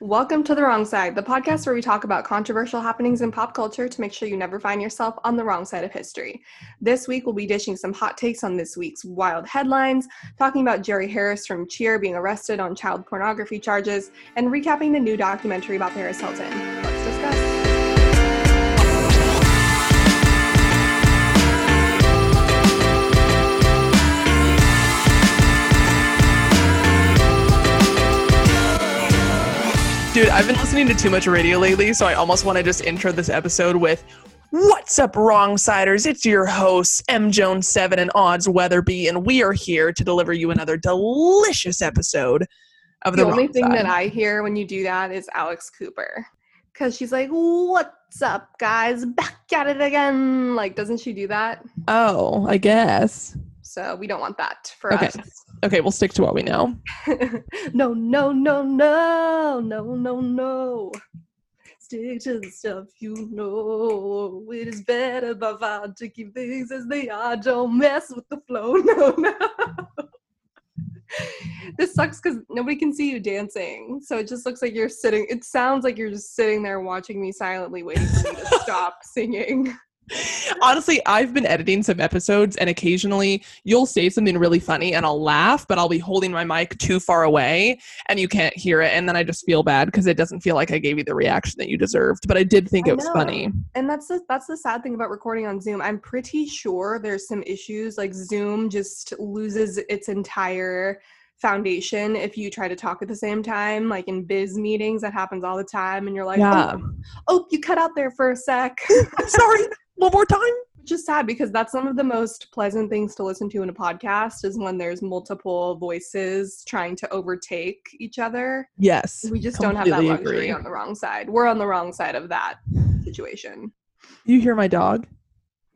Welcome to The Wrong Side, the podcast where we talk about controversial happenings in pop culture to make sure you never find yourself on the wrong side of history. This week, we'll be dishing some hot takes on this week's wild headlines, talking about Jerry Harris from Cheer being arrested on child pornography charges, and recapping the new documentary about Paris Hilton. Dude, I've been listening to too much radio lately, so I almost want to just intro this episode with What's up, wrongsiders? It's your hosts, M. Jones 7 and Odds Weatherby, and we are here to deliver you another delicious episode of The The, only Wrong thing Side. that I hear when you do that is Alex Cooper. Because she's like, What's up, guys? Back at it again. Like, doesn't she do that? Oh, I guess. So we don't want that for Okay. us. Okay, we'll stick to what we know. no, no, no, no, no, no, no. Stick to the stuff you know. It is better by far to keep things as they are. Don't mess with the flow. No, no. this sucks because nobody can see you dancing. So it just looks like you're sitting. It sounds like you're just sitting there watching me silently, waiting for me to stop singing. Honestly, I've been editing some episodes, and occasionally you'll say something really funny and I'll laugh, but I'll be holding my mic too far away and you can't hear it. And then I just feel bad because it doesn't feel like I gave you the reaction that you deserved. But I did think I it was know. funny. And that's the that's the sad thing about recording on Zoom. I'm pretty sure there's some issues like Zoom just loses its entire foundation if you try to talk at the same time. Like in biz meetings, that happens all the time, and you're like, Yeah. oh, oh, you cut out there for a sec. Sorry, one more time. Which is sad because that's some of the most pleasant things to listen to in a podcast is when there's multiple voices trying to overtake each other. Yes. We just don't have that luxury agree. on the wrong side. We're on the wrong side of that situation. You hear my dog?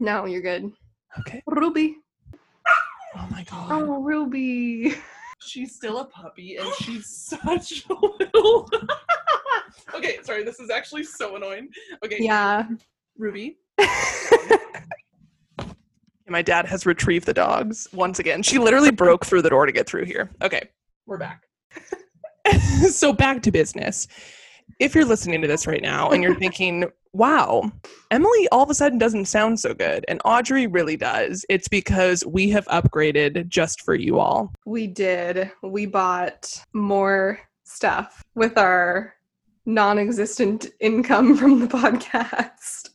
No, you're good. Okay. Ruby. Oh my god. Oh, Ruby. She's still a puppy and she's such a little. okay, sorry, this is actually so annoying. Okay, Yeah. Ruby. My dad has retrieved the dogs once again. She literally broke through the door to get through here. Okay, we're back. so back to business. If you're listening to this right now and you're thinking, wow, Emily all of a sudden doesn't sound so good, and Audrey really does, it's because we have upgraded just for you all. we did. We bought more stuff with our non existent income from the podcast.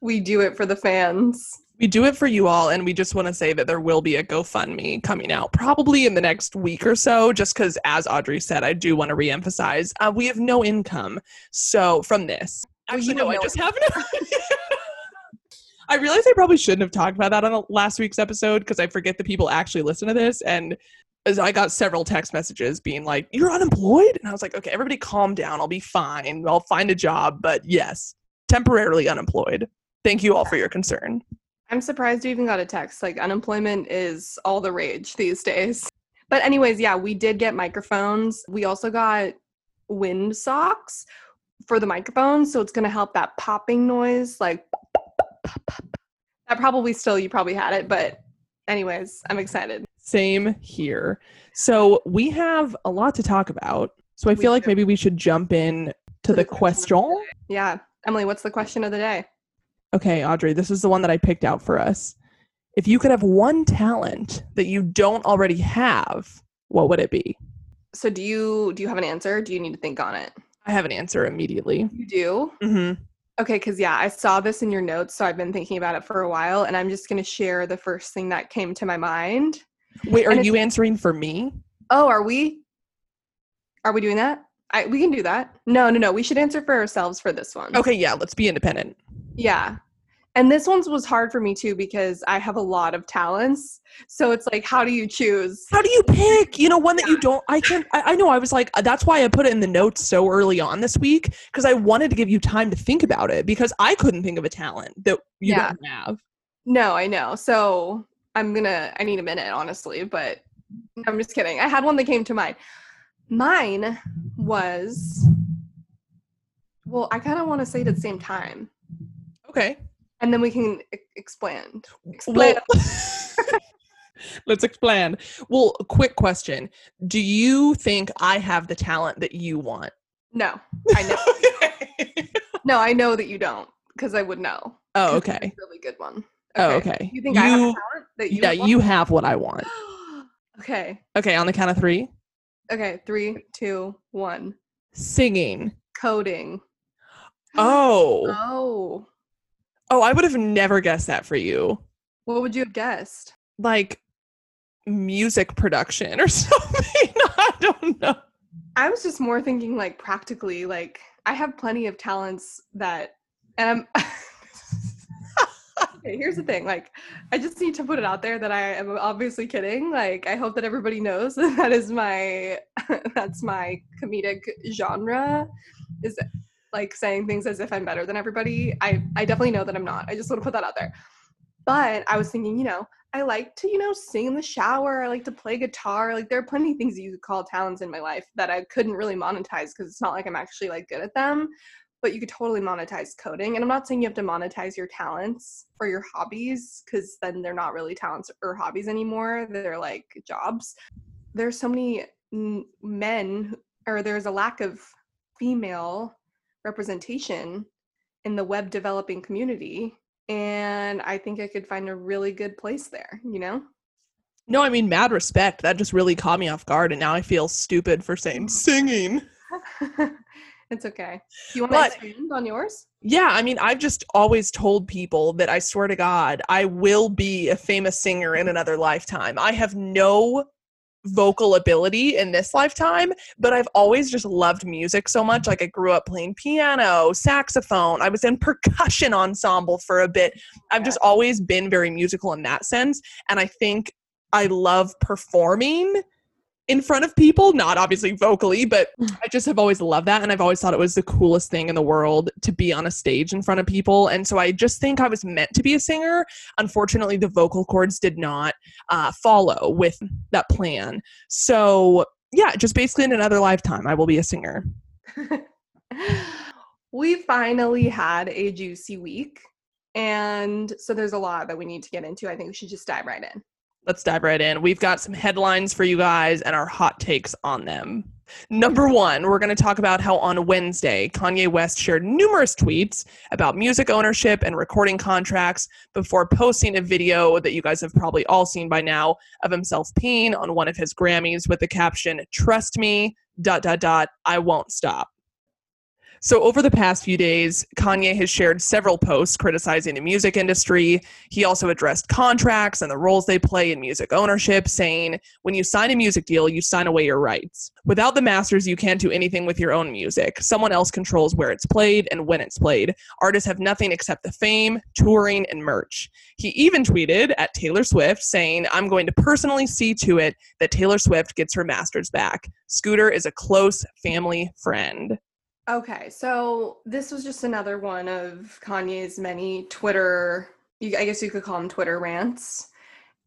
We do it for the fans. We do it for you all, and we just want to say that there will be a GoFundMe coming out probably in the next week or so, just because, as Audrey said, I do want to reemphasize uh, we have no income. So, from this, actually, you no, I just have no. I realized I probably shouldn't have talked about that on the last week's episode because I forget that people actually listen to this. And as I got several text messages being like, You're unemployed? And I was like, Okay, everybody calm down. I'll be fine. I'll find a job. But yes, temporarily unemployed. Thank you all for your concern. I'm surprised you even got a text. Like, unemployment is all the rage these days. But, anyways, yeah, we did get microphones. We also got wind socks for the microphones. So, it's going to help that popping noise. Like, that probably still, you probably had it. But, anyways, I'm excited. Same here. So we have a lot to talk about. So I We feel like maybe we should jump in to the question. Yeah. Emily, what's the question of the day? Okay, Audrey, this is the one that I picked out for us. If you could have one talent that you don't already have, what would it be? So, do you do you have an answer? Do you need to think on it? I have an answer immediately. You do. hmm Okay, because yeah, I saw this in your notes, so I've been thinking about it for a while, and I'm just going to share the first thing that came to my mind. Wait, are you answering for me? Oh, are we? Are we doing that? I we can do that. No, no, no. We should answer for ourselves for this one. Okay, yeah, let's be independent. Yeah. And this one was hard for me too because I have a lot of talents. So it's like, how do you choose? How do you pick? You know, one that you don't. I can. I, I know. I was like, uh, that's why I put it in the notes so early on this week because I wanted to give you time to think about it because I couldn't think of a talent that you Yeah. don't have. No, I know. So I'm gonna. I need a minute, honestly, but I'm just kidding. I had one that came to mind. Mine was. Well, I kind of want to say it at the same time, Okay. And then we can expand. Explain. Well, Let's explain. Well, quick question. Do you think I have the talent that you want? No, I know. okay. no, I know that you don't because I would know. Oh, okay. a Really good one. Oh, okay. You think I have talent that you yeah, you have what I want. okay. Okay, on the count of three. Okay. Three, two, one. Singing. Coding. Oh. Oh. Oh, I would have never guessed that for you. What would you have guessed? Like music production or something. I don't know. I was just more thinking like practically, like I have plenty of talents that and I'm Okay, here's the thing. Like I just need to put it out there that I am obviously kidding. Like I hope that everybody knows that that is my that's my comedic genre is like saying things as if I'm better than everybody. I I definitely know that I'm not. I just want to put that out there. But I was thinking, you know, I like to, you know, sing in the shower. I like to play guitar. Like there are plenty of things that you could call talents in my life that I couldn't really monetize because it's not like I'm actually like good at them. But you could totally monetize coding. And I'm not saying you have to monetize your talents or your hobbies because then they're not really talents or hobbies anymore. They're like jobs. There's so many men, or there's a lack of female representation in the web developing community and i think i could find a really good place there you know No, I mean mad respect. That just really caught me off guard and now I feel stupid for saying mm. singing. it's okay you want to But- expand on yours Yeah, I mean, I've just always told people that I swear to God, I will be a famous singer in another lifetime. I have no vocal ability in this lifetime, but I've always just loved music so much. Like, I grew up playing piano, saxophone, I was in percussion ensemble for a bit. I've just always been very musical in that sense. And I think I love performing in front of people, not obviously vocally, but I just have always loved that. And I've always thought it was the coolest thing in the world to be on a stage in front of people. And so I just think I was meant to be a singer. Unfortunately, the vocal cords did not uh, follow with that plan. So, yeah, just basically in another lifetime, I will be a singer. we finally had a juicy week and so there's a lot that we need to get into i think we should just dive right in Let's dive right in. We've got some headlines for you guys and our hot takes on them. Number one, we're going to talk about how on Wednesday, Kanye West shared numerous tweets about music ownership and recording contracts before posting a video that you guys have probably all seen by now of himself peeing on one of his Grammys with the caption, Trust me, dot, dot, dot, I won't stop. So, over the past few days, Kanye has shared several posts criticizing the music industry. He also addressed contracts and the roles they play in music ownership, saying, When you sign a music deal, you sign away your rights. Without the masters, you can't do anything with your own music. Someone else controls where it's played and when it's played. Artists have nothing except the fame, touring, and merch. He even tweeted at Taylor Swift saying, I'm going to personally see to it that Taylor Swift gets her masters back. Scooter is a close family friend. Okay, so this was just another one of Kanye's many Twitter, I guess you could call them Twitter rants.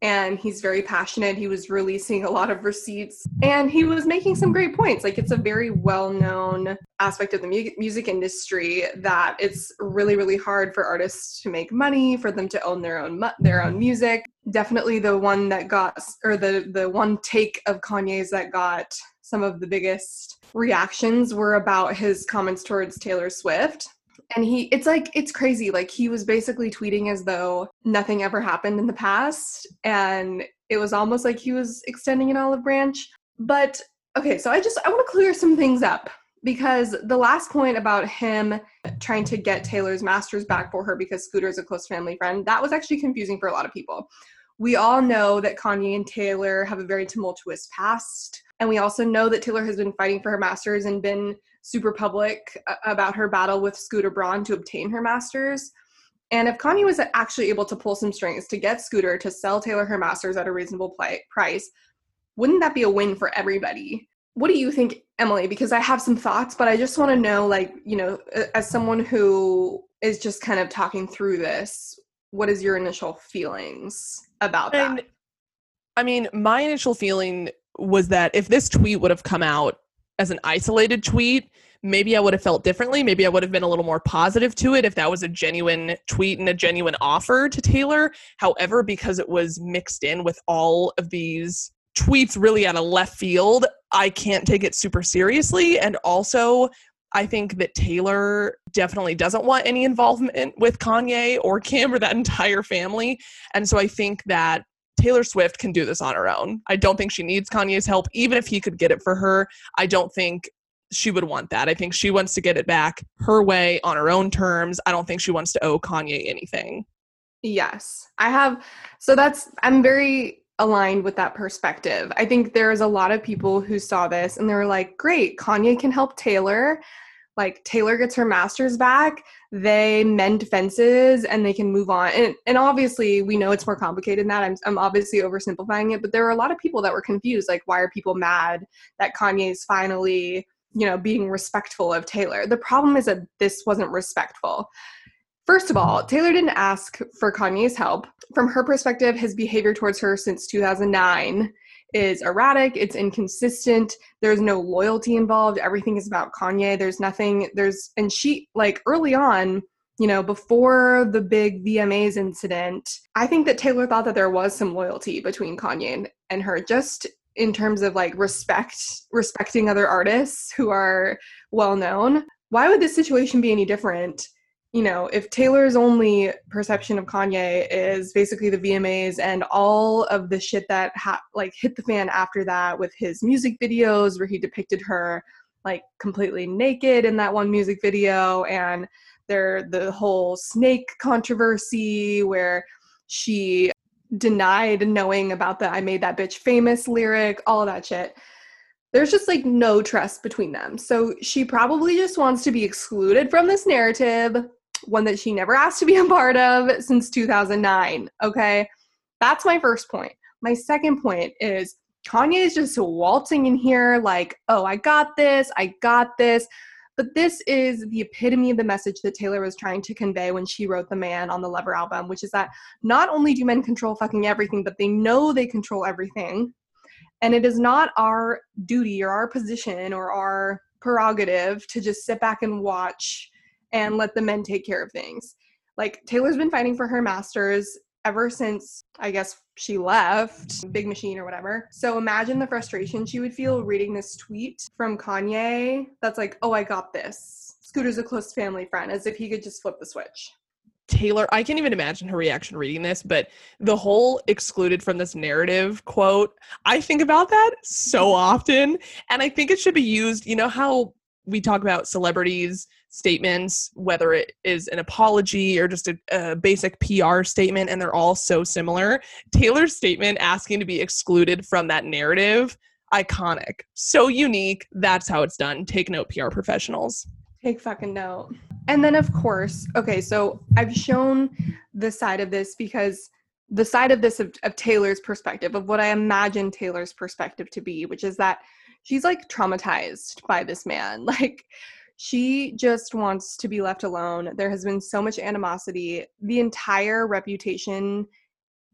And he's very passionate. He was releasing a lot of receipts and he was making some great points. Like, it's a very well known aspect of the mu- music industry that it's really, really hard for artists to make money, for them to own their own, mu- their own music. Definitely the one that got, or the, the one take of Kanye's that got some of the biggest reactions were about his comments towards Taylor Swift. And he, it's like, it's crazy. Like, he was basically tweeting as though nothing ever happened in the past. And it was almost like he was extending an olive branch. But okay, so I just, I want to clear some things up because the last point about him trying to get Taylor's masters back for her because Scooter is a close family friend, that was actually confusing for a lot of people. We all know that Kanye and Taylor have a very tumultuous past. And we also know that Taylor has been fighting for her masters and been super public uh, about her battle with Scooter Braun to obtain her masters. And if Kanye was actually able to pull some strings to get Scooter to sell Taylor her masters at a reasonable price, wouldn't that be a win for everybody? What do you think, Emily? Because I have some thoughts, but I just want to know, like, you know, as someone who is just kind of talking through this, what is your initial feelings about that? I mean, my initial feeling was that if this tweet would have come out as an isolated tweet, maybe I would have felt differently. Maybe I would have been a little more positive to it if that was a genuine tweet and a genuine offer to Taylor. However, because it was mixed in with all of these tweets really out of left field, I can't take it super seriously. And also, I think that Taylor definitely doesn't want any involvement with Kanye or Kim or that entire family. And so I think that Taylor Swift can do this on her own. I don't think she needs Kanye's help, even if he could get it for her. I don't think she would want that. I think she wants to get it back her way on her own terms. I don't think she wants to owe Kanye anything. Yes. I have so that's I'm very aligned with that perspective. I think there's a lot of people who saw this and they were like, "Great, Kanye can help Taylor." Like Taylor gets her masters back, they mend fences and they can move on. And and obviously we know it's more complicated than that. I'm I'm obviously oversimplifying it, but there were a lot of people that were confused like why are people mad that Kanye's finally you know, being respectful of Taylor. The problem is that this wasn't respectful. First of all, Taylor didn't ask for Kanye's help. From her perspective, his behavior towards her since 2009 is erratic, it's inconsistent, there's no loyalty involved, everything is about Kanye. There's nothing, there's, and she, like early on, you know, before the big VMAs incident, I think that Taylor thought that there was some loyalty between Kanye and, and her, just in terms of like respect respecting other artists who are well known why would this situation be any different you know if taylor's only perception of kanye is basically the vmas and all of the shit that ha- like hit the fan after that with his music videos where he depicted her like completely naked in that one music video and there the whole snake controversy where she denied knowing about the I made that bitch famous lyric, all that shit. There's just like no trust between them. So she probably just wants to be excluded from this narrative, one that she never asked to be a part of since 2009. Okay. That's my first point. My second point is Kanye is just waltzing in here like, oh, I got this, I got this. But this is the epitome of the message that Taylor was trying to convey when she wrote The Man on the Lover album, which is that not only do men control fucking everything, but they know they control everything. And it is not our duty or our position or our prerogative to just sit back and watch and let the men take care of things. Like Taylor's been fighting for her masters ever since I guess she left Big Machine or whatever. So imagine the frustration she would feel reading this tweet from Kanye that's like, oh, I got this. Scooter's a close family friend, as if he could just flip the switch. Taylor, I can't even imagine her reaction reading this, but the whole excluded from this narrative quote, I think about that so often. And I think it should be used, you know, how we talk about celebrities statements whether it is an apology or just a, a, basic pr statement and they're all so similar. Taylor's statement asking to be excluded from that narrative iconic. So unique that's how it's done. Take note pr professionals. Take fucking note. And then of course okay so i've shown the side of this because the side of this of, of taylor's perspective of what i imagine taylor's perspective to be which is that she's like traumatized by this man. Like she just wants to be left alone. There has been so much animosity. The entire reputation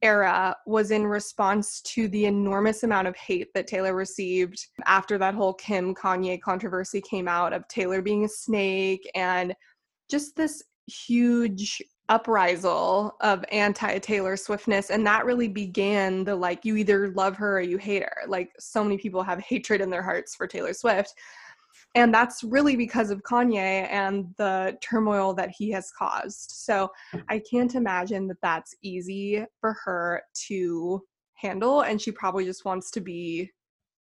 era was in response to the enormous amount of hate that Taylor received after that whole Kim Kanye controversy came out of Taylor being a snake and just this huge uprisal of anti Taylor Swiftness. And that really began the like, you either love her or you hate her. Like, so many people have hatred in their hearts for Taylor Swift. And that's really because of Kanye and the turmoil that he has caused. So I can't imagine that that's easy for her to handle. And she probably just wants to be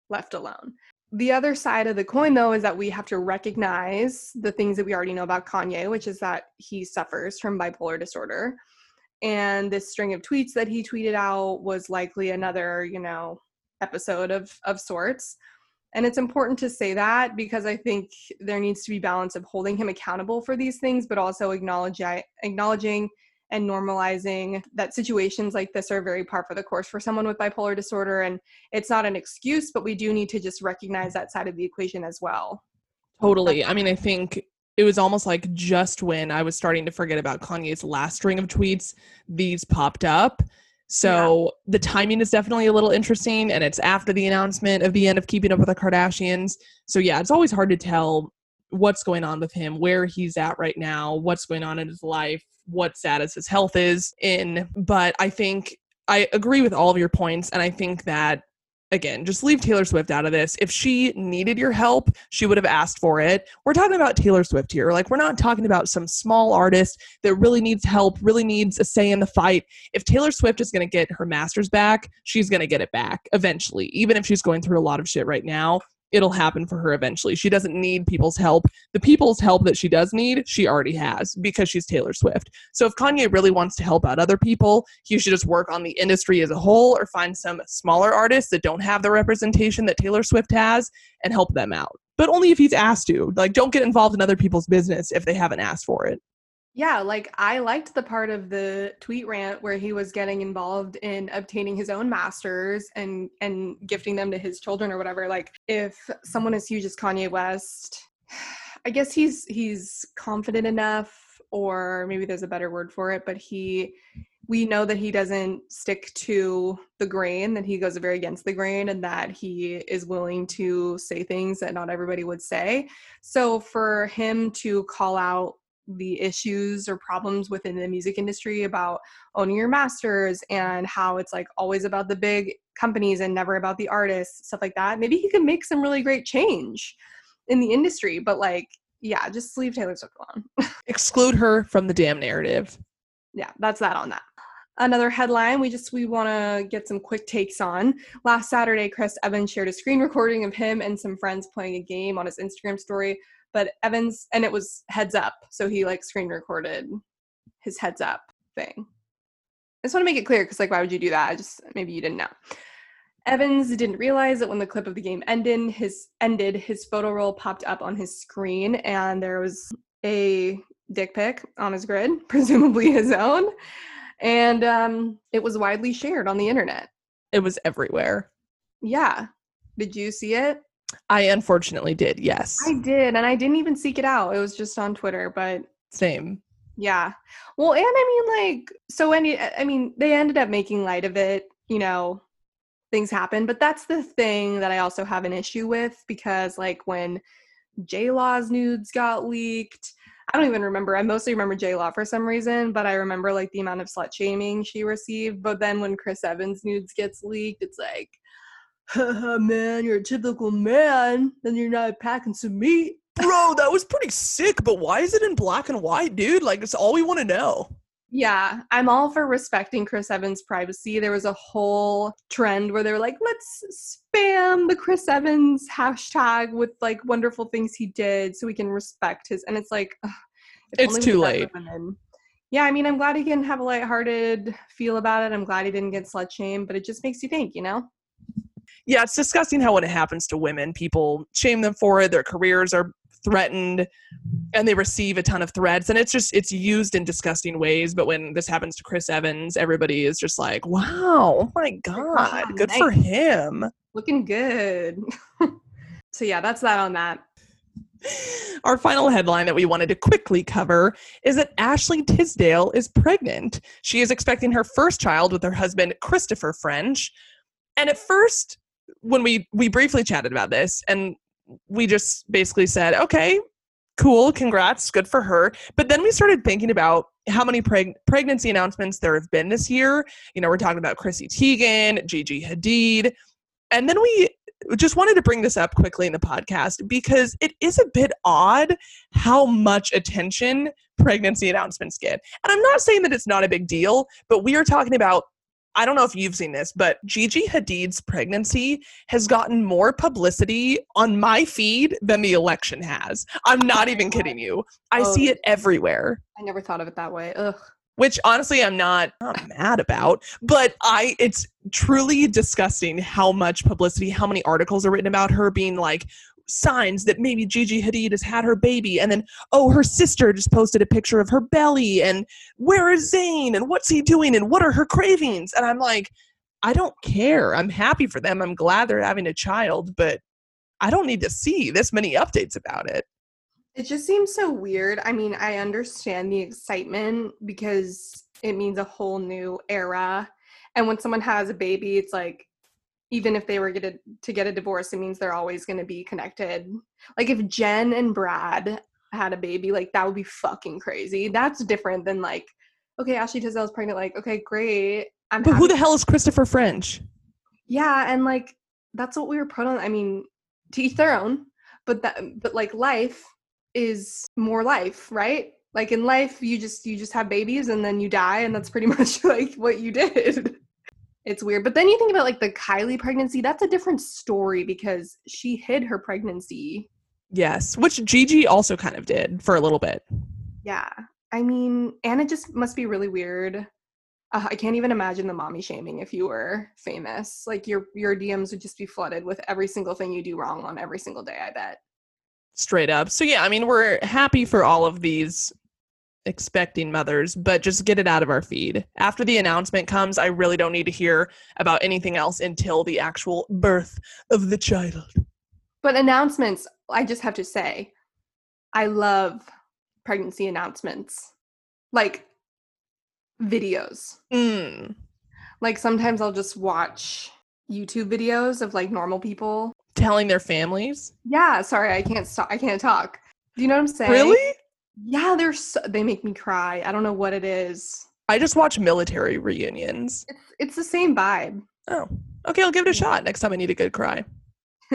left alone. The other side of the coin, though, is that we have to recognize the things that we already know about Kanye, which is that he suffers from bipolar disorder. And this string of tweets that he tweeted out was likely another, you know, episode of of sorts. And it's important to say that because I think there needs to be balance of holding him accountable for these things, but also acknowledging acknowledging and normalizing that situations like this are very par for the course for someone with bipolar disorder. And it's not an excuse, but we do need to just recognize that side of the equation as well. Totally. I mean, I think it was almost like just when I was starting to forget about Kanye's last string of tweets, these popped up. So yeah. the timing is definitely a little interesting, and it's after the announcement of the end of Keeping Up with the Kardashians. So yeah, it's always hard to tell what's going on with him, where he's at right now, what's going on in his life, what status his health is in. But I think I agree with all of your points. And I think that again, just leave Taylor Swift out of this. If she needed your help, she would have asked for it. We're talking about Taylor Swift here. Like, we're not talking about some small artist that really needs help, really needs a say in the fight. If Taylor Swift is going to get her master's back, she's going to get it back eventually, even if she's going through a lot of shit right now it'll happen for her eventually. She doesn't need people's help. The people's help that she does need, she already has because she's Taylor Swift. So if Kanye really wants to help out other people, he should just work on the industry as a whole or find some smaller artists that don't have the representation that Taylor Swift has and help them out. But only if he's asked to. Like don't get involved in other people's business if they haven't asked for it. Yeah, like I liked the part of the tweet rant where he was getting involved in obtaining his own masters and and gifting them to his children or whatever. Like if someone as huge as Kanye West, I guess he's he's confident enough or maybe there's a better word for it, but he we know that he doesn't stick to the grain, that he goes very against the grain, and that he is willing to say things that not everybody would say. So for him to call out the issues or problems within the music industry about owning your masters and how it's like always about the big companies and never about the artists, stuff like that. Maybe he could make some really great change in the industry, but like, yeah, just leave Taylor Swift alone. Exclude her from the damn narrative. Yeah, that's that on that. Another headline we just we want to get some quick takes on. Last Saturday, Chris Evans shared a screen recording of him and some friends playing a game on his Instagram story but Evans and it was heads up, so he like screen recorded his heads up thing. I just want to make it clear because like why would you do that? I just maybe you didn't know. Evans didn't realize that when the clip of the game ended, his ended, his photo roll popped up on his screen and there was a dick pic on his grid, presumably his own. And um, it was widely shared on the internet. It was everywhere. Yeah. Did you see it? I unfortunately did, yes. I did, and I didn't even seek it out. It was just on Twitter, but same. Yeah. Well, and I mean, like, so any, I mean, they ended up making light of it, you know, things happen, but that's the thing that I also have an issue with because, like, when J Law's nudes got leaked, I don't even remember. I mostly remember J Law for some reason, but I remember like the amount of slut shaming she received. But then when Chris Evans nudes gets leaked, it's like, man, you're a typical man, then you're not packing some meat. Bro, that was pretty sick, but why is it in black and white, dude? Like, it's all we want to know. Yeah, I'm all for respecting Chris Evans' privacy. There was a whole trend where they were like, let's spam the Chris Evans hashtag with like wonderful things he did so we can respect his. And it's like, ugh, it's too late. Yeah, I mean, I'm glad he can have a lighthearted feel about it. I'm glad he didn't get slut shamed, but it just makes you think, you know? Yeah, it's disgusting how when it happens to women, people shame them for it. Their careers are threatened and they receive a ton of threats and it's just it's used in disgusting ways but when this happens to chris evans everybody is just like wow oh my god good nice. for him looking good so yeah that's that on that our final headline that we wanted to quickly cover is that Ashley Tisdale is pregnant. She is expecting her first child with her husband, Christopher French. And at first, when we we briefly chatted about this and we just basically said okay cool congrats good for her. But then we started thinking about how many preg- pregnancy announcements there have been this year. You know we're talking about chrissy teigen gigi hadid. And then we just wanted to bring this up quickly in the podcast because it is a bit odd how much attention pregnancy announcements get. And I'm not saying that it's not a big deal, but we are talking about I don't know if you've seen this, but Gigi Hadid's pregnancy has gotten more publicity on my feed than the election has. I'm not even kidding you. I oh, see it everywhere. I never thought of it that way. Ugh. Which honestly I'm not, not mad about, but I it's truly disgusting how much publicity, how many articles are written about her being like signs that maybe Gigi Hadid has had her baby, and then oh, her sister just posted a picture of her belly, and where is Zayn, and what's he doing, and what are her cravings? And I'm like, I don't care. I'm happy for them. I'm glad they're having a child, but I don't need to see this many updates about it. It just seems so weird. I mean, I understand the excitement because it means a whole new era. And when someone has a baby, it's like even if they were get to get a divorce, it means they're always going to be connected. Like if Jen and Brad had a baby, like that would be fucking crazy. That's different than like, okay, Ashley Tisdale's pregnant. Like, okay, great. I'm but who the hell is Christopher French? Yeah, and like that's what we were put on. I mean, to each their own. But that, but like life is more life, right? Like in life, you just you just have babies and then you die, and that's pretty much like what you did. It's weird. But then you think about like the Kylie pregnancy, that's a different story because she hid her pregnancy. Yes, which Gigi also kind of did for a little bit. Yeah. I mean, and it just must be really weird. Uh, I can't even imagine the mommy shaming if you were famous. Like your your DMs would just be flooded with every single thing you do wrong on every single day, I bet. Straight up. So yeah, I mean, we're happy for all of these expecting mothers, but just get it out of our feed. After the announcement comes, I really don't need to hear about anything else until the actual birth of the child. But announcements, I just have to say, I love pregnancy announcements. Like videos. Mm. Like sometimes I'll just watch YouTube videos of like normal people telling their families. Yeah, sorry, I can't stop. I can't talk. Do you know what I'm saying? Really? Yeah, they're so, they make me cry. I don't know what it is. I just watch military reunions. It's it's the same vibe. Oh, okay. I'll give it a shot next time I need a good cry.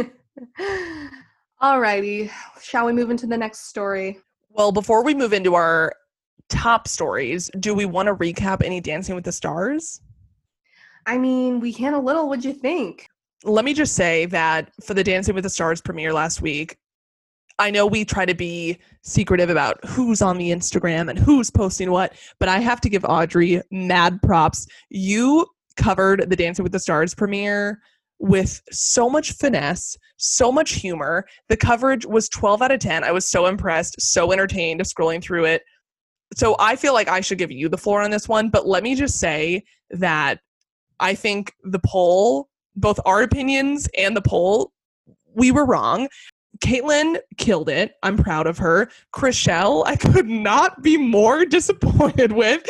Alrighty, shall we move into the next story? Well, before we move into our top stories, do we want to recap any Dancing with the Stars? I mean, we can a little. What'd you think? Let me just say that for the Dancing with the Stars premiere last week, I know we try to be secretive about who's on the Instagram and who's posting what, but I have to give Audrey mad props. You covered the Dancing with the Stars premiere with so much finesse, so much humor. The coverage was 12 out of 10. I was so impressed, so entertained scrolling through it. So I feel like I should give you the floor on this one, but let me just say that I think the poll, both our opinions and the poll, we were wrong. Kaitlyn killed it. I'm proud of her. Chrishell, I could not be more disappointed with.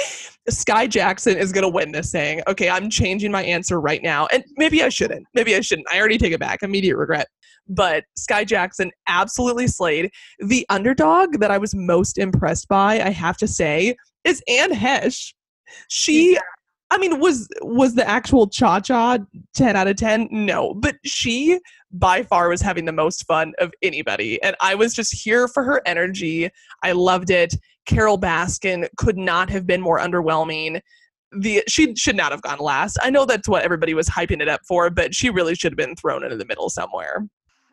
Skai Jackson is going to win this thing. Okay, I'm changing my answer right now. And maybe I shouldn't. Maybe I shouldn't. I already take it back. Immediate regret. But Skai Jackson absolutely slayed. The underdog that I was most impressed by, I have to say, is Anne Heche. She yeah. I mean, was was the actual cha cha ten out of ten? No, but she by far was having the most fun of anybody, and I was just here for her energy. I loved it. Carole Baskin could not have been more underwhelming. The she should not have gone last. I know that's what everybody was hyping it up for, but she really should have been thrown into the middle somewhere.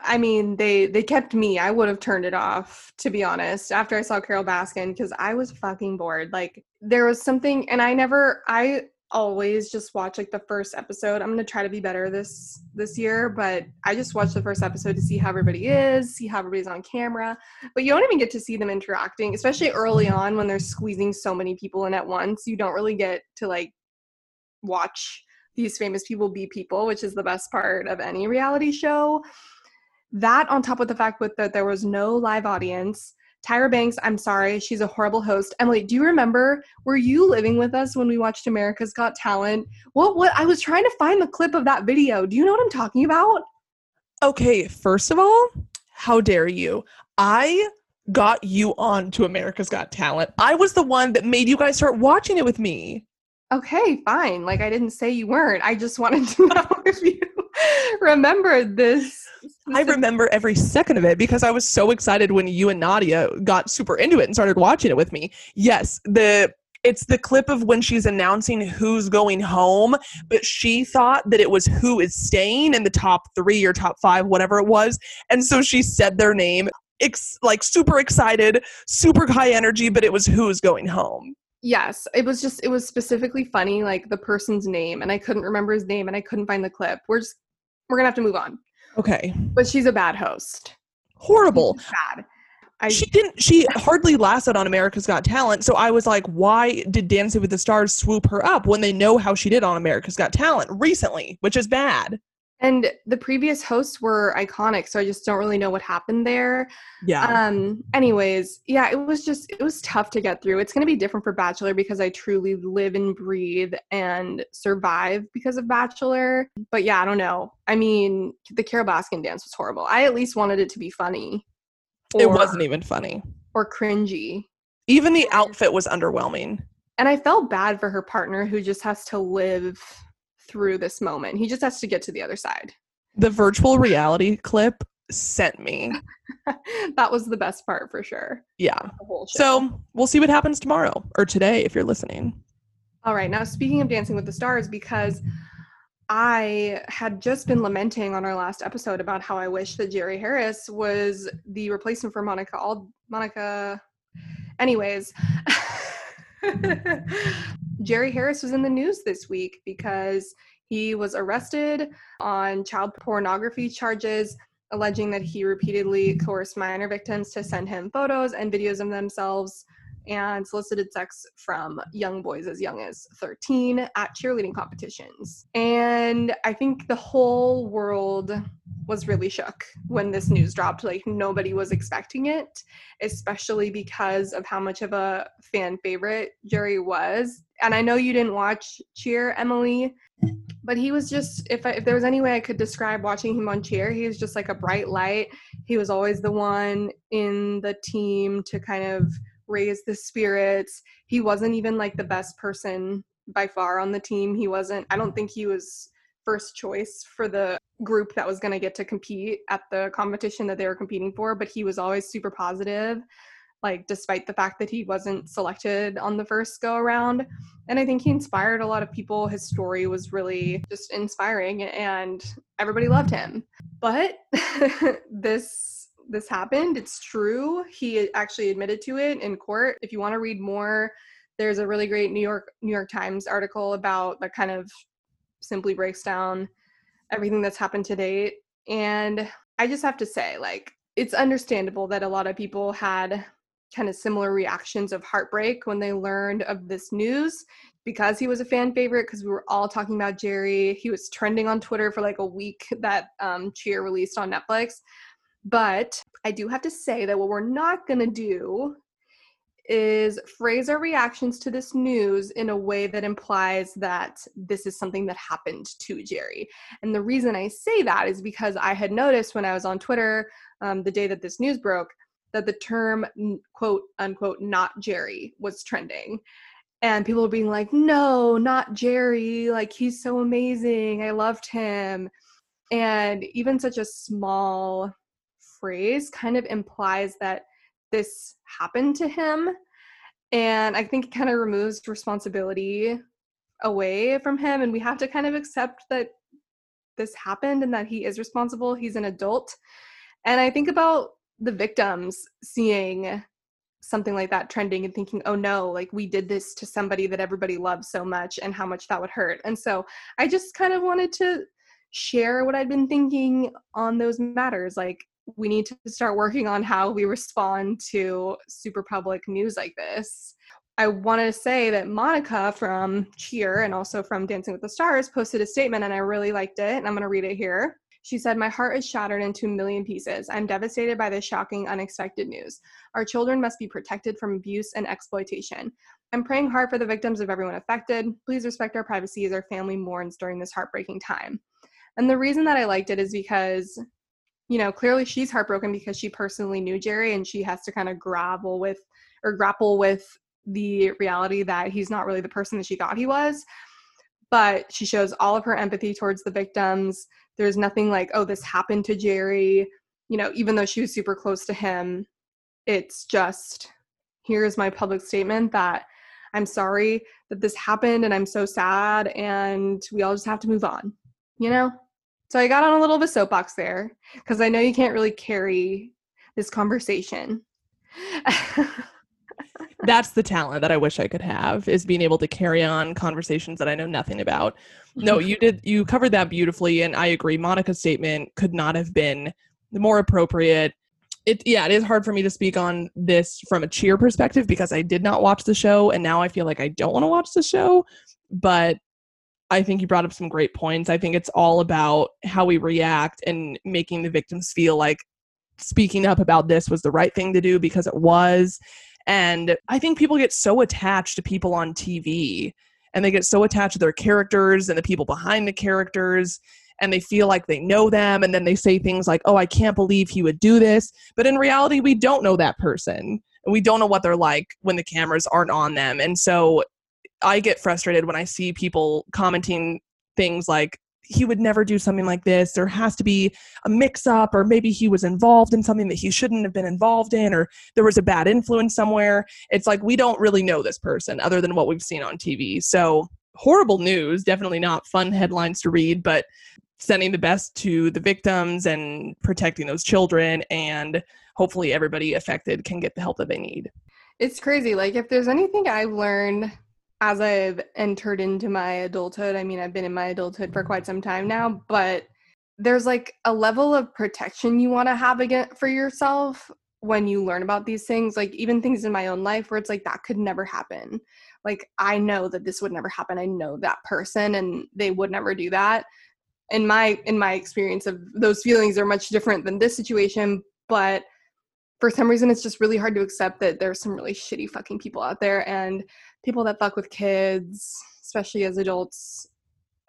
I mean, they they kept me. I would have turned it off to be honest after I saw Carole Baskin because I was fucking bored. Like there was something, and I never I always just watch like the first episode. I'm gonna try to be better this this year, but I just watched the first episode to see how everybody is, see how everybody's on camera. But you don't even get to see them interacting, especially early on when they're squeezing so many people in at once. You don't really get to like watch these famous people be people, which is the best part of any reality show. That on top of the fact with that there was no live audience Tyra Banks, I'm sorry, she's a horrible host. Emily, do you remember? Were you living with us when we watched America's Got Talent? What? What? I was trying to find the clip of that video. Do you know what I'm talking about? Okay, first of all, how dare you? I got you on to America's Got Talent. I was the one that made you guys start watching it with me. Okay, fine. Like I didn't say you weren't. I just wanted to know if you remember this I remember every second of it because I was so excited when you and Nadia got super into it and started watching it with me. Yes, the it's the clip of when she's announcing who's going home, but she thought that it was who is staying in the top 3 or top 5 whatever it was. And so she said their name ex- like super excited, super high energy, but it was who's going home. Yes, it was just it was specifically funny like the person's name and I couldn't remember his name and I couldn't find the clip. We're just we're going to have to move on. Okay. But she's a bad host. Horrible. bad. I, she didn't she hardly lasted on America's Got Talent. So I was like, why did Dancing with the Stars swoop her up when they know how she did on America's Got Talent recently, which is bad. And the previous hosts were iconic, so I just don't really know what happened there. Yeah. Um anyways, yeah, it was just it was tough to get through. It's going to be different for Bachelor because I truly live and breathe and survive because of Bachelor. But yeah, I don't know. I mean, the Carole Baskin dance was horrible. I at least wanted it to be funny. it wasn't even funny. or cringy. Even the outfit was underwhelming. And I felt bad for her partner who just has to live through this moment. He just has to get to the other side. The virtual reality clip sent me. that was the best part for sure. Yeah. The whole show. So we'll see what happens tomorrow or today if you're listening. All right, now speaking of Dancing with the Stars, because I had just been lamenting on our last episode about how I wish that Jerry Harris was the replacement for Monica. All Monica, anyways. Mm-hmm. Jerry Harris was in the news this week because he was arrested on child pornography charges, alleging that he repeatedly coerced minor victims to send him photos and videos of themselves and solicited sex from young boys as young as 13 at cheerleading competitions. And I think the whole world was really shook when this news dropped. Like nobody was expecting it, especially because of how much of a fan favorite Jerry was. And I know you didn't watch Cheer, Emily, but he was just if I, if there was any way I could describe watching him on Cheer, he was just like a bright light. He was always the one in the team to kind of raise the spirits. He wasn't even like the best person by far on the team. He wasn't I don't think he was first choice for the group that was going to get to compete at the competition that they were competing for, but he was always super positive like despite the fact that he wasn't selected on the first go around. And I think he inspired a lot of people. His story was really just inspiring and everybody loved him. But this this happened. It's true. He actually admitted to it in court. If you want to read more, there's a really great New York New York Times article about that kind of simply breaks down everything that's happened to date. And I just have to say, like, it's understandable that a lot of people had kind of similar reactions of heartbreak when they learned of this news because he was a fan favorite because we were all talking about jerry he was trending on twitter for like a week that um, cheer released on netflix but i do have to say that what we're not going to do is phrase our reactions to this news in a way that implies that this is something that happened to jerry and the reason i say that is because i had noticed when i was on twitter um, the day that this news broke that the term quote unquote not Jerry was trending. And people were being like, no, not Jerry. Like, he's so amazing. I loved him. And even such a small phrase kind of implies that this happened to him. And I think it kind of removes responsibility away from him. And we have to kind of accept that this happened and that he is responsible. He's an adult. And I think about the victims seeing something like that trending and thinking, oh no, like we did this to somebody that everybody loves so much and how much that would hurt. And so I just kind of wanted to share what I'd been thinking on those matters. Like, we need to start working on how we respond to super public news like this. I wanted to say that Monica from Cheer and also from Dancing with the Stars posted a statement and I really liked it. And I'm going to read it here. She said, My heart is shattered into a million pieces. I'm devastated by this shocking, unexpected news. Our children must be protected from abuse and exploitation. I'm praying hard for the victims of everyone affected. Please respect our privacy as our family mourns during this heartbreaking time. And the reason that I liked it is because, you know, clearly she's heartbroken because she personally knew Jerry and she has to kind of grapple with or grapple with the reality that he's not really the person that she thought he was. But she shows all of her empathy towards the victims. There's nothing like, oh, this happened to Jerry. You know, even though she was super close to him, it's just here's my public statement that I'm sorry that this happened and I'm so sad and we all just have to move on, you know? So I got on a little of a soapbox there because I know you can't really carry this conversation. That's the talent that I wish I could have is being able to carry on conversations that I know nothing about. No, you did you covered that beautifully and I agree Monica's statement could not have been more appropriate. It yeah, it is hard for me to speak on this from a cheer perspective because I did not watch the show and now I feel like I don't want to watch the show, but I think you brought up some great points. I think it's all about how we react and making the victims feel like speaking up about this was the right thing to do because it was. And I think people get so attached to people on TV and they get so attached to their characters and the people behind the characters and they feel like they know them and then they say things like oh i can't believe he would do this but in reality we don't know that person we don't know what they're like when the cameras aren't on them and so i get frustrated when i see people commenting things like he would never do something like this. There has to be a mix up, or maybe he was involved in something that he shouldn't have been involved in, or there was a bad influence somewhere. It's like we don't really know this person other than what we've seen on TV. So, horrible news, definitely not fun headlines to read, but sending the best to the victims and protecting those children. And hopefully, everybody affected can get the help that they need. It's crazy. Like, if there's anything I've learned as I've entered into my adulthood, I mean, I've been in my adulthood for quite some time now, but there's like a level of protection you want to have again for yourself when you learn about these things like even things in my own life where it's like that could never happen. Like i know that this would never happen. I know that person and they would never do that. In my in my experience of those feelings are much different than this situation but for some reason it's just really hard to accept that there's some really shitty fucking people out there and people that fuck with kids, especially as adults,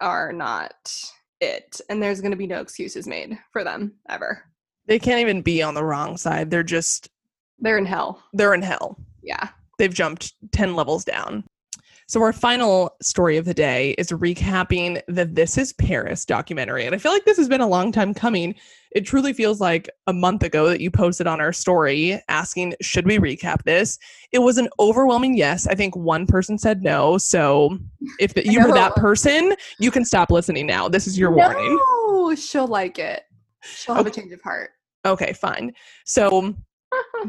are not it. And there's going to be no excuses made for them ever. They can't even be on the wrong side. They're just. They're in hell. They're in hell. Yeah. They've jumped 10 levels down. So, our final story of the day is recapping the This Is Paris documentary. And I feel like this has been a long time coming. It truly feels like a month ago that you posted on our story asking, Should we recap this? It was an overwhelming yes. I think one person said no. So, if you were that person, you can stop listening now. This is your no, warning. Oh, she'll like it. She'll have okay. a change of heart. Okay, fine. So,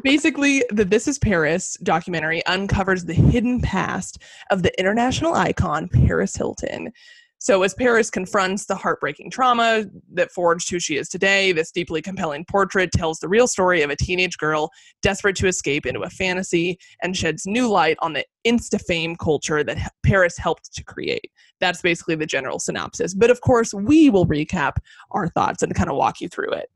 Basically, the This Is Paris documentary uncovers the hidden past of the international icon Paris Hilton. So, as Paris confronts the heartbreaking trauma that forged who she is today, this deeply compelling portrait tells the real story of a teenage girl desperate to escape into a fantasy and sheds new light on the insta fame culture that Paris helped to create. That's basically the general synopsis. But of course, we will recap our thoughts and kind of walk you through it.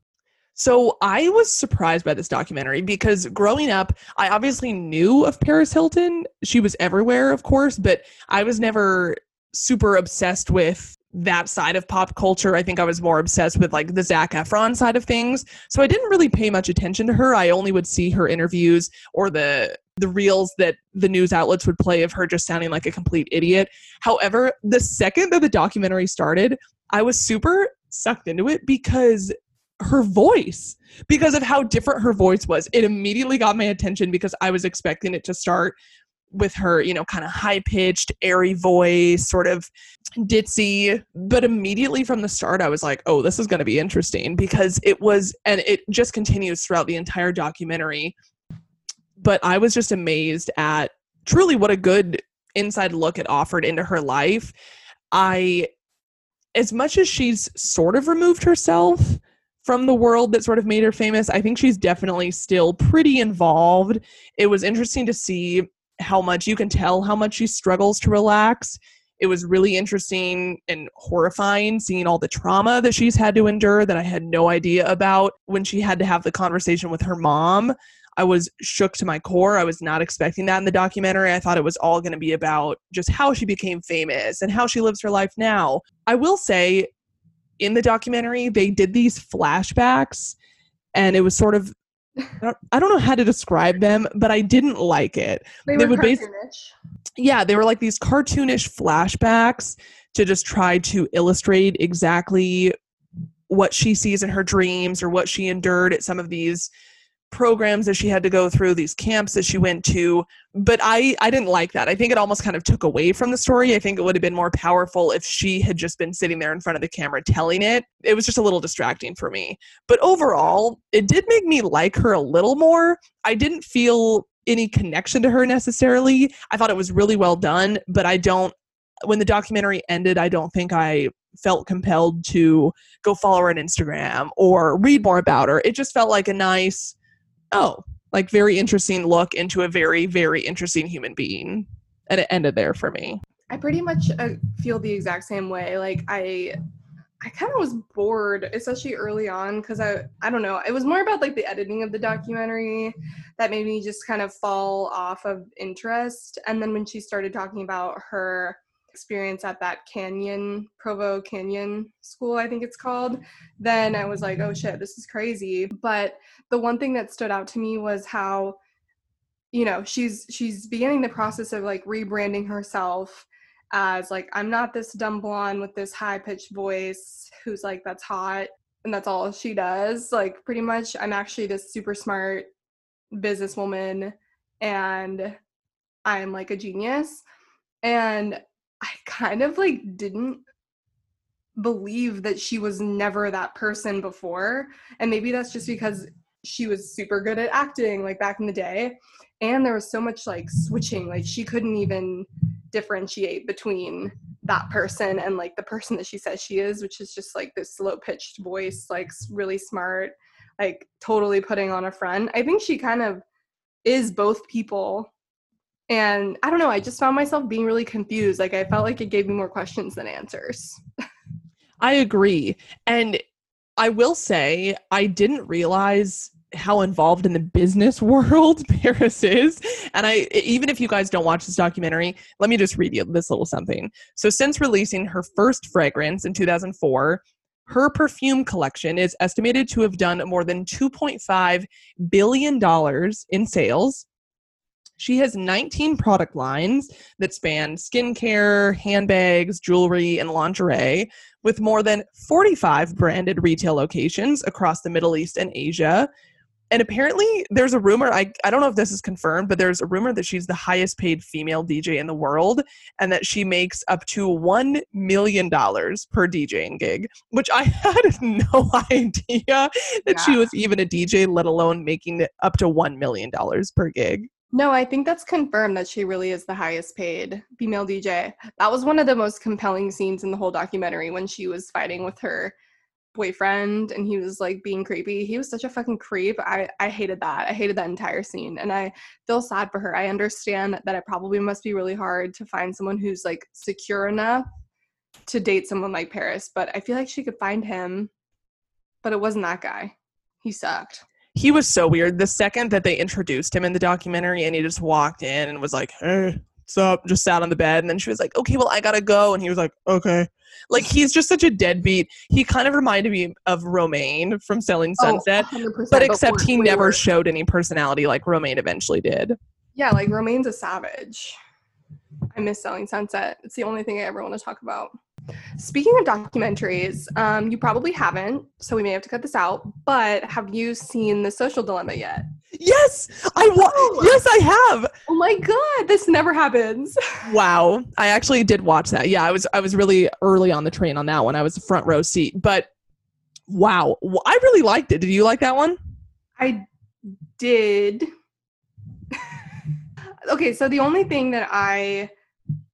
So I was surprised by this documentary because growing up, I obviously knew of Paris Hilton. She was everywhere, of course, but I was never super obsessed with that side of pop culture. I think I was more obsessed with like the Zac Efron side of things. So I didn't really pay much attention to her. I only would see her interviews or the the reels that the news outlets would play of her just sounding like a complete idiot. However, the second that the documentary started, I was super sucked into it because her voice because of how different her voice was. It immediately got my attention because I was expecting it to start with her, you know, kind of high pitched, airy voice, sort of ditzy. But immediately from the start, I was like, oh, this is going to be interesting because it was, and it just continues throughout the entire documentary. But I was just amazed at truly what a good inside look it offered into her life. I, as much as she's sort of removed herself from the world that sort of made her famous. I think she's definitely still pretty involved. It was interesting to see how much you can tell how much she struggles to relax. It was really interesting and horrifying seeing all the trauma that she's had to endure that I had no idea about when she had to have the conversation with her mom. I was shook to my core. I was not expecting that in the documentary. I thought it was all going to be about just how she became famous and how she lives her life now. I will say in the documentary, they did these flashbacks, and it was sort of I don't, know how to describe them, but I didn't like it. They, they would base, yeah, they were like these cartoonish flashbacks to just try to illustrate exactly what she sees in her dreams or what she endured at some of these programs that she had to go through these camps that she went to but i i didn't like that. I think it almost kind of took away from the story. I think it would have been more powerful if she had just been sitting there in front of the camera telling it. It was just a little distracting for me. But overall it did make me like her a little more. I didn't feel any connection to her necessarily. I thought it was really well done but i don't when the documentary ended i don't think i felt compelled to go follow her on instagram or read more about her. It just felt like a nice oh, like very interesting look into a very, very interesting human being. And it ended there for me. I pretty much uh, feel the exact same way. Like I I kind of was bored, especially early on, because I I don't know. It was more about like the editing of the documentary that made me just kind of fall off of interest. And then when she started talking about her experience at that Canyon Provo Canyon school, I think it's called, then I was like, oh shit, this is crazy. But the one thing that stood out to me was how you know she's she's beginning the process of like rebranding herself as like I'm not this dumb blonde with this high pitched voice who's like that's hot and that's all she does. Like pretty much I'm actually this super smart businesswoman and I'm like a genius. And I kind of like didn't believe that she was never that person before. And maybe that's just because she was super good at acting like back in the day. And there was so much like switching, like she couldn't even differentiate between that person and like the person that she says she is, which is just like this low pitched voice, like really smart, like totally putting on a front. I think she kind of is both people. And I don't know, I just found myself being really confused. Like I felt like it gave me more questions than answers. I agree. And I will say, I didn't realize how involved in the business world Paris is. And I even if you guys don't watch this documentary, let me just read you this little something. So since releasing her first fragrance in 2004, her perfume collection is estimated to have done more than 2.5 billion dollars in sales. She has 19 product lines that span skincare, handbags, jewelry, and lingerie, with more than 45 branded retail locations across the Middle East and Asia and apparently there's a rumor I, I don't know if this is confirmed but there's a rumor that she's the highest paid female dj in the world and that she makes up to $1 million per djing gig which i had no idea that yeah. she was even a dj let alone making up to $1 million per gig no, I think that's confirmed that she really is the highest paid female DJ. That was one of the most compelling scenes in the whole documentary when she was fighting with her boyfriend and he was like being creepy. He was such a fucking creep. I I hated that. I hated that entire scene and I feel sad for her. I understand that it probably must be really hard to find someone who's like secure enough to date someone like Paris, but I feel like she could find him. But it wasn't that guy. He sucked. He was so weird. The second that they introduced him in the documentary and he just walked in and was like, "Hey, what's up?" just sat on the bed and then she was like, "Okay, well, I got to go." And he was like, "Okay." Like he's just such a deadbeat. He kind of reminded me of Romain from Selling oh, Sunset, oh, but except but he never showed any personality like Romain eventually did. Yeah, like Romain's a savage. I miss Selling Sunset. It's the only thing I ever want to talk about. Speaking of documentaries, um, you probably haven't, so we may have to cut this out. But have you seen The Social Dilemma yet? Yes, I wa- oh. Yes, I have. Oh my god, this never happens. wow, I actually did watch that. Yeah, I was I was really early on the train on that one. I was a front row seat, but wow, I really liked it. Did you like that one? I did. okay, so the only thing that I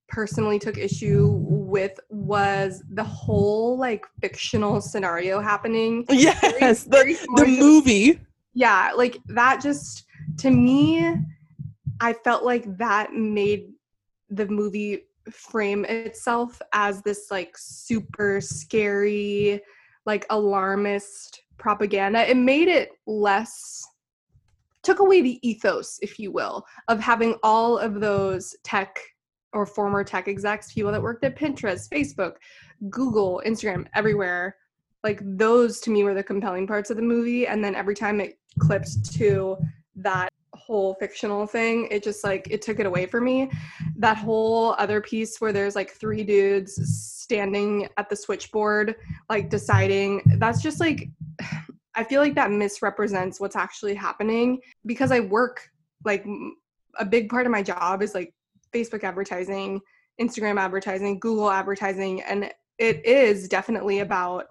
personally took issue with was the whole like fictional scenario happening. Yes, very, very the, the movie. Yeah, like that just to me, I felt like that made the movie frame itself as this like super scary, like alarmist propaganda. It made it less took away the ethos, if you will, of having all of those tech or former tech execs, people that worked at Pinterest, Facebook, Google, Instagram, everywhere. Like those to me were the compelling parts of the movie. And then every time it clipped to that whole fictional thing, it just like it took it away from me. That whole other piece where there's like three dudes standing at the switchboard, like deciding, that's just like I feel like that misrepresents what's actually happening because I work like a big part of my job is like Facebook advertising, Instagram advertising, Google advertising, and it is definitely about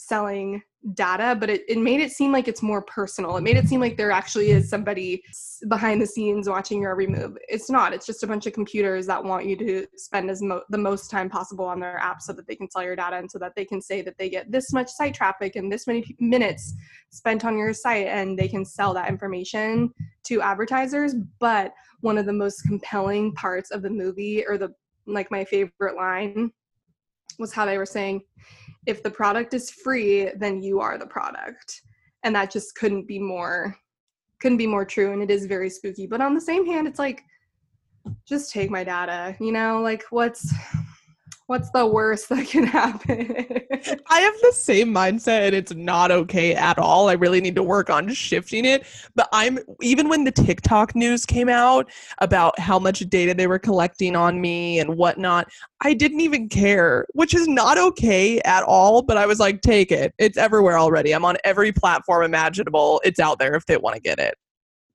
selling data, but it, it made it seem like it's more personal. It made it seem like there actually is somebody behind the scenes watching your every move. It's not. It's just a bunch of computers that want you to spend as mo- the most time possible on their app so that they can sell your data and so that they can say that they get this much site traffic and this many minutes spent on your site and they can sell that information to advertisers. But one of the most compelling parts of the movie or the like my favorite line was how they were saying, if the product is free, then you are the product. And that just couldn't be more couldn't be more true and it is very spooky. But on the same hand, it's like just take my data, you know, like what's what's the worst that can happen? I have the same mindset and it's not okay at all. I really need to work on shifting it. But I'm even when the TikTok news came out about how much data they were collecting on me and whatnot, I didn't even care, which is not okay at all. But I was like, take it. It's everywhere already. I'm on every platform imaginable. It's out there if they want to get it.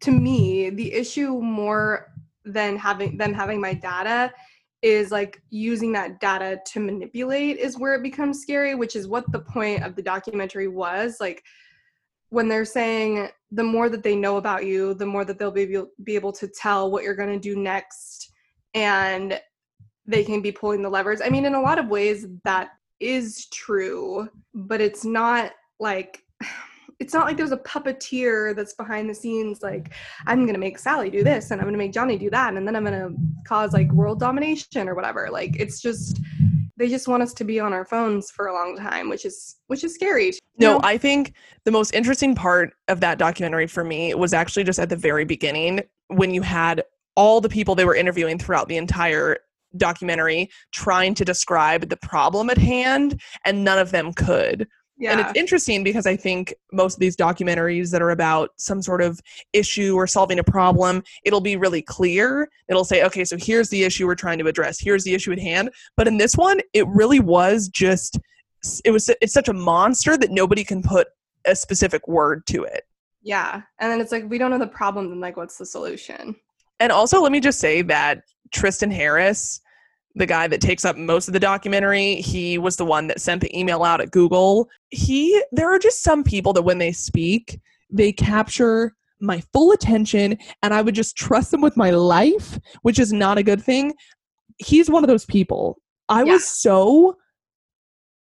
To me, the issue more than having them having my data is like using that data to manipulate is where it becomes scary which is what the point of the documentary was like when they're saying the more that they know about you the more that they'll be, be able to tell what you're going to do next and they can be pulling the levers. I mean in a lot of ways that is true but it's not like it's not like there's a puppeteer that's behind the scenes mm. like i'm going to make sally do this and i'm going to make johnny do that and then i'm going to cause like world domination or whatever. Like it's just they just want us to be on our phones for a long time which is which is scary. No know? i think the most interesting part of that documentary for me was actually just at the very beginning when you had all the people they were interviewing throughout the entire documentary trying to describe the problem at hand and none of them could yeah. And it's interesting because I think most of these documentaries that are about some sort of issue or solving a problem, it'll be really clear. It'll say, okay, so here's the issue we're trying to address. Here's the issue at hand. But in this one, it really was just it was it's such a monster that nobody can put a specific word to it. Yeah. And then it's like we don't know the problem, then like what's the solution? And also let me just say that Tristan Harris the guy that takes up most of the documentary. He was the one that sent the email out at google. He there are just some people that when they speak they capture my full attention and i would just trust them with my life which is not a good thing. He's one of those people. I yeah. was so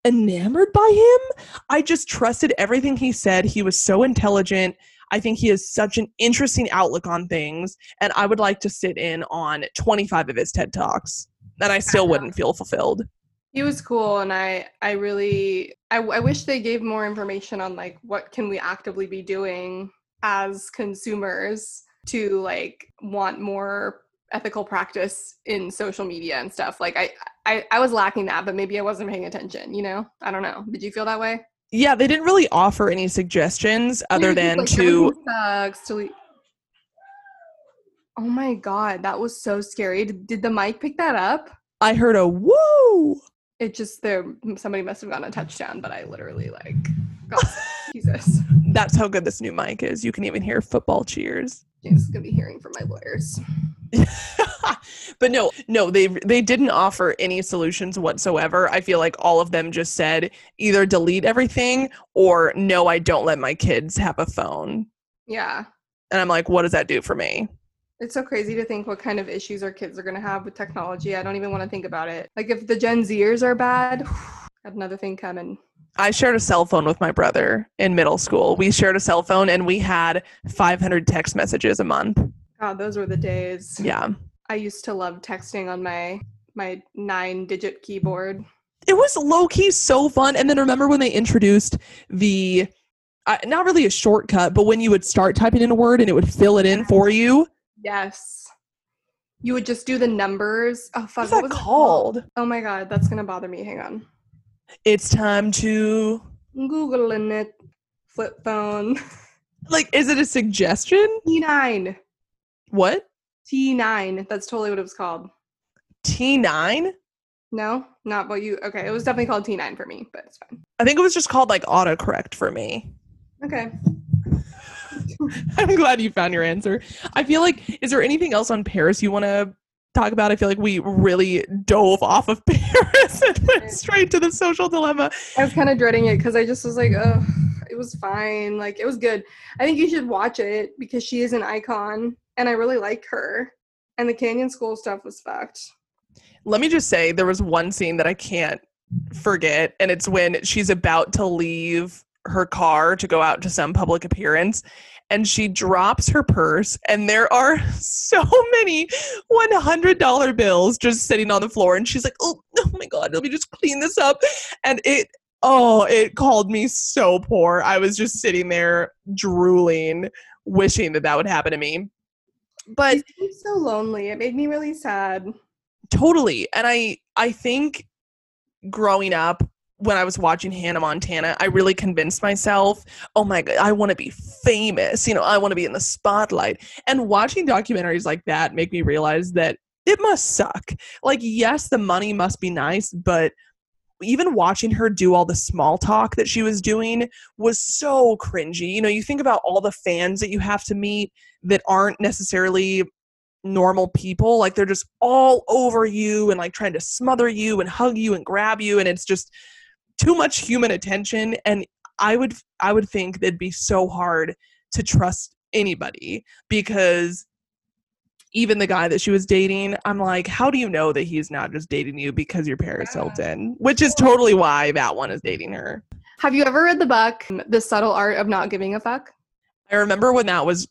enamored by him. I just trusted everything he said. He was so intelligent. I think he has such an interesting outlook on things, and I would like to sit in on 25 of his TED Talks and I still wouldn't feel fulfilled. He was cool, and I I really I, I wish they gave more information on like what can we actively be doing as consumers to like want more ethical practice in social media and stuff. Like I, I I was lacking that, but maybe I wasn't paying attention. You know, I don't know. Did you feel that way? Yeah, they didn't really offer any suggestions other than like, to. Sucks to Oh my god, that was so scary. Did, did the mic pick that up? I heard a woo. It just there somebody must have gotten a touchdown, but I literally like got Jesus. That's how good this new mic is. You can even hear football cheers. James is gonna be hearing from my lawyers. but no, no, they they didn't offer any solutions whatsoever. I feel like all of them just said either delete everything or no, I don't let my kids have a phone. Yeah. And I'm like, what does that do for me? It's so crazy to think what kind of issues our kids are going to have with technology. I don't even want to think about it. Like if the Gen Zers are bad, got another thing coming. I shared a cell phone with my brother in middle school. We shared a cell phone and we had 500 text messages a month. God, those were the days. Yeah. I used to love texting on my my 9-digit keyboard. It was low key so fun. And then remember when they introduced the uh, not really a shortcut, but when you would start typing in a word and it would fill it in for you. Yes. You would just do the numbers. Oh fuck. What's what that called? called? Oh my god, that's gonna bother me. Hang on. It's time to Googling it. Flip phone. Like, is it a suggestion? T9. What? T9. That's totally what it was called. T9? No, not what you. Okay, it was definitely called T9 for me, but it's fine. I think it was just called like autocorrect for me. Okay. I'm glad you found your answer. I feel like, is there anything else on Paris you want to talk about? I feel like we really dove off of Paris and went straight to the social dilemma. I was kind of dreading it because I just was like, oh, it was fine. Like, it was good. I think you should watch it because she is an icon and I really like her. And the Canyon School stuff was fucked. Let me just say, there was one scene that I can't forget, and it's when she's about to leave her car to go out to some public appearance and she drops her purse and there are so many $100 bills just sitting on the floor and she's like oh, oh my god let me just clean this up. And it oh it called me so poor. I was just sitting there drooling wishing that that would happen to me. But so lonely. It made me really sad. Totally. And i i think growing up when I was watching Hannah Montana, I really convinced myself, oh my God, I want to be famous. You know, I want to be in the spotlight. And watching documentaries like that make me realize that it must suck. Like, yes, the money must be nice, but even watching her do all the small talk that she was doing was so cringy. You know, you think about all the fans that you have to meet that aren't necessarily normal people like they're just all over you and like trying to smother you and hug you and grab you and it's just too much human attention and i would i would think it'd be so hard to trust anybody because even the guy that she was dating i'm like how do you know that he's not just dating you because you're paris hilton which is totally why that one is dating her. Have you ever read the book the subtle art of not giving a fuck? I remember when that was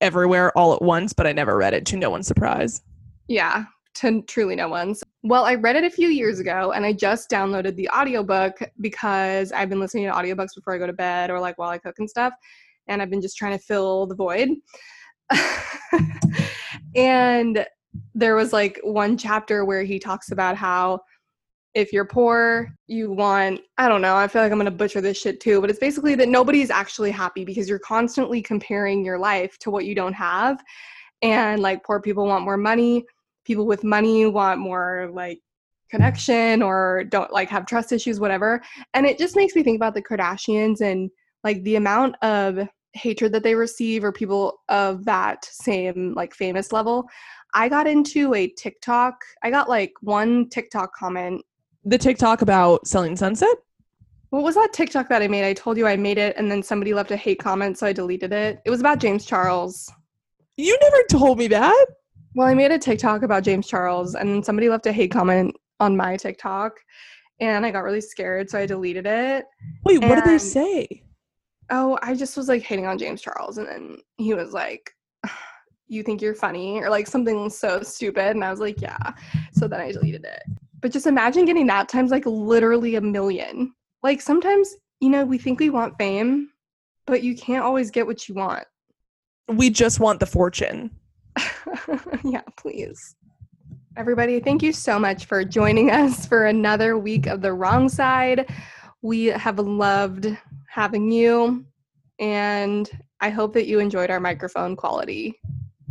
everywhere all at once but i never read it to no one's surprise. Yeah to truly no one's well, I read it a few years ago and I just downloaded the audiobook because I've been listening to audiobooks before I go to bed or like while I cook and stuff. And I've been just trying to fill the void. and there was like one chapter where he talks about how if you're poor, you want, I don't know, I feel like I'm to butcher this shit too, but it's basically that nobody's actually happy because you're constantly comparing your life to what you don't have. And like poor people want more money people with money want more like connection or don't like have trust issues whatever. And it just makes me think about the kardashians and like the amount of hatred that they receive or people of that same like famous level. I got into a tiktok i got like one tiktok comment. The tiktok about selling sunset? What was that tiktok that i made? I told you i made it and then somebody left a hate comment so i deleted it. It was about james charles. You never told me that well, I made a TikTok about James Charles, and somebody left a hate comment on my TikTok, and I got really scared, so I deleted it. Wait, and, what did they say? Oh, I just was like hating on James Charles, and then he was like, "You think you're funny?" or like something so stupid, and I was like, "Yeah." So then I deleted it. But just imagine getting that times like literally a million. Like sometimes, you know, we think we want fame, but you can't always get what you want. We just want the fortune. yeah, please. Everybody, thank you so much for joining us for another week of The Wrong Side. We have loved having you, and I hope that you enjoyed our microphone quality.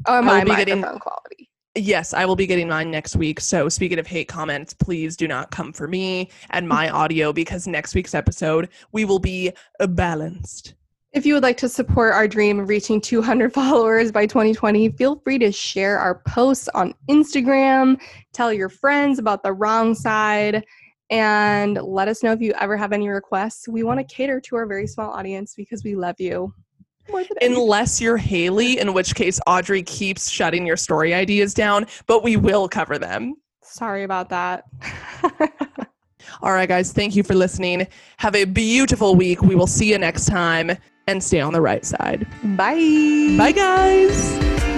Oh, my microphone getting, quality. Yes, I will be getting mine next week. So, speaking of hate comments, please do not come for me and my audio because next week's episode we will be balanced. If you would like to support our dream of reaching 200 followers by 2020, feel free to share our posts on Instagram, tell your friends about the wrong side, and let us know if you ever have any requests. We want to cater to our very small audience because we love you. Unless you're Haley, in which case Audrey keeps shutting your story ideas down, but we will cover them. Sorry about that. All right, guys, thank you for listening. Have a beautiful week. We will see you next time and stay on the right side. Bye. Bye, guys.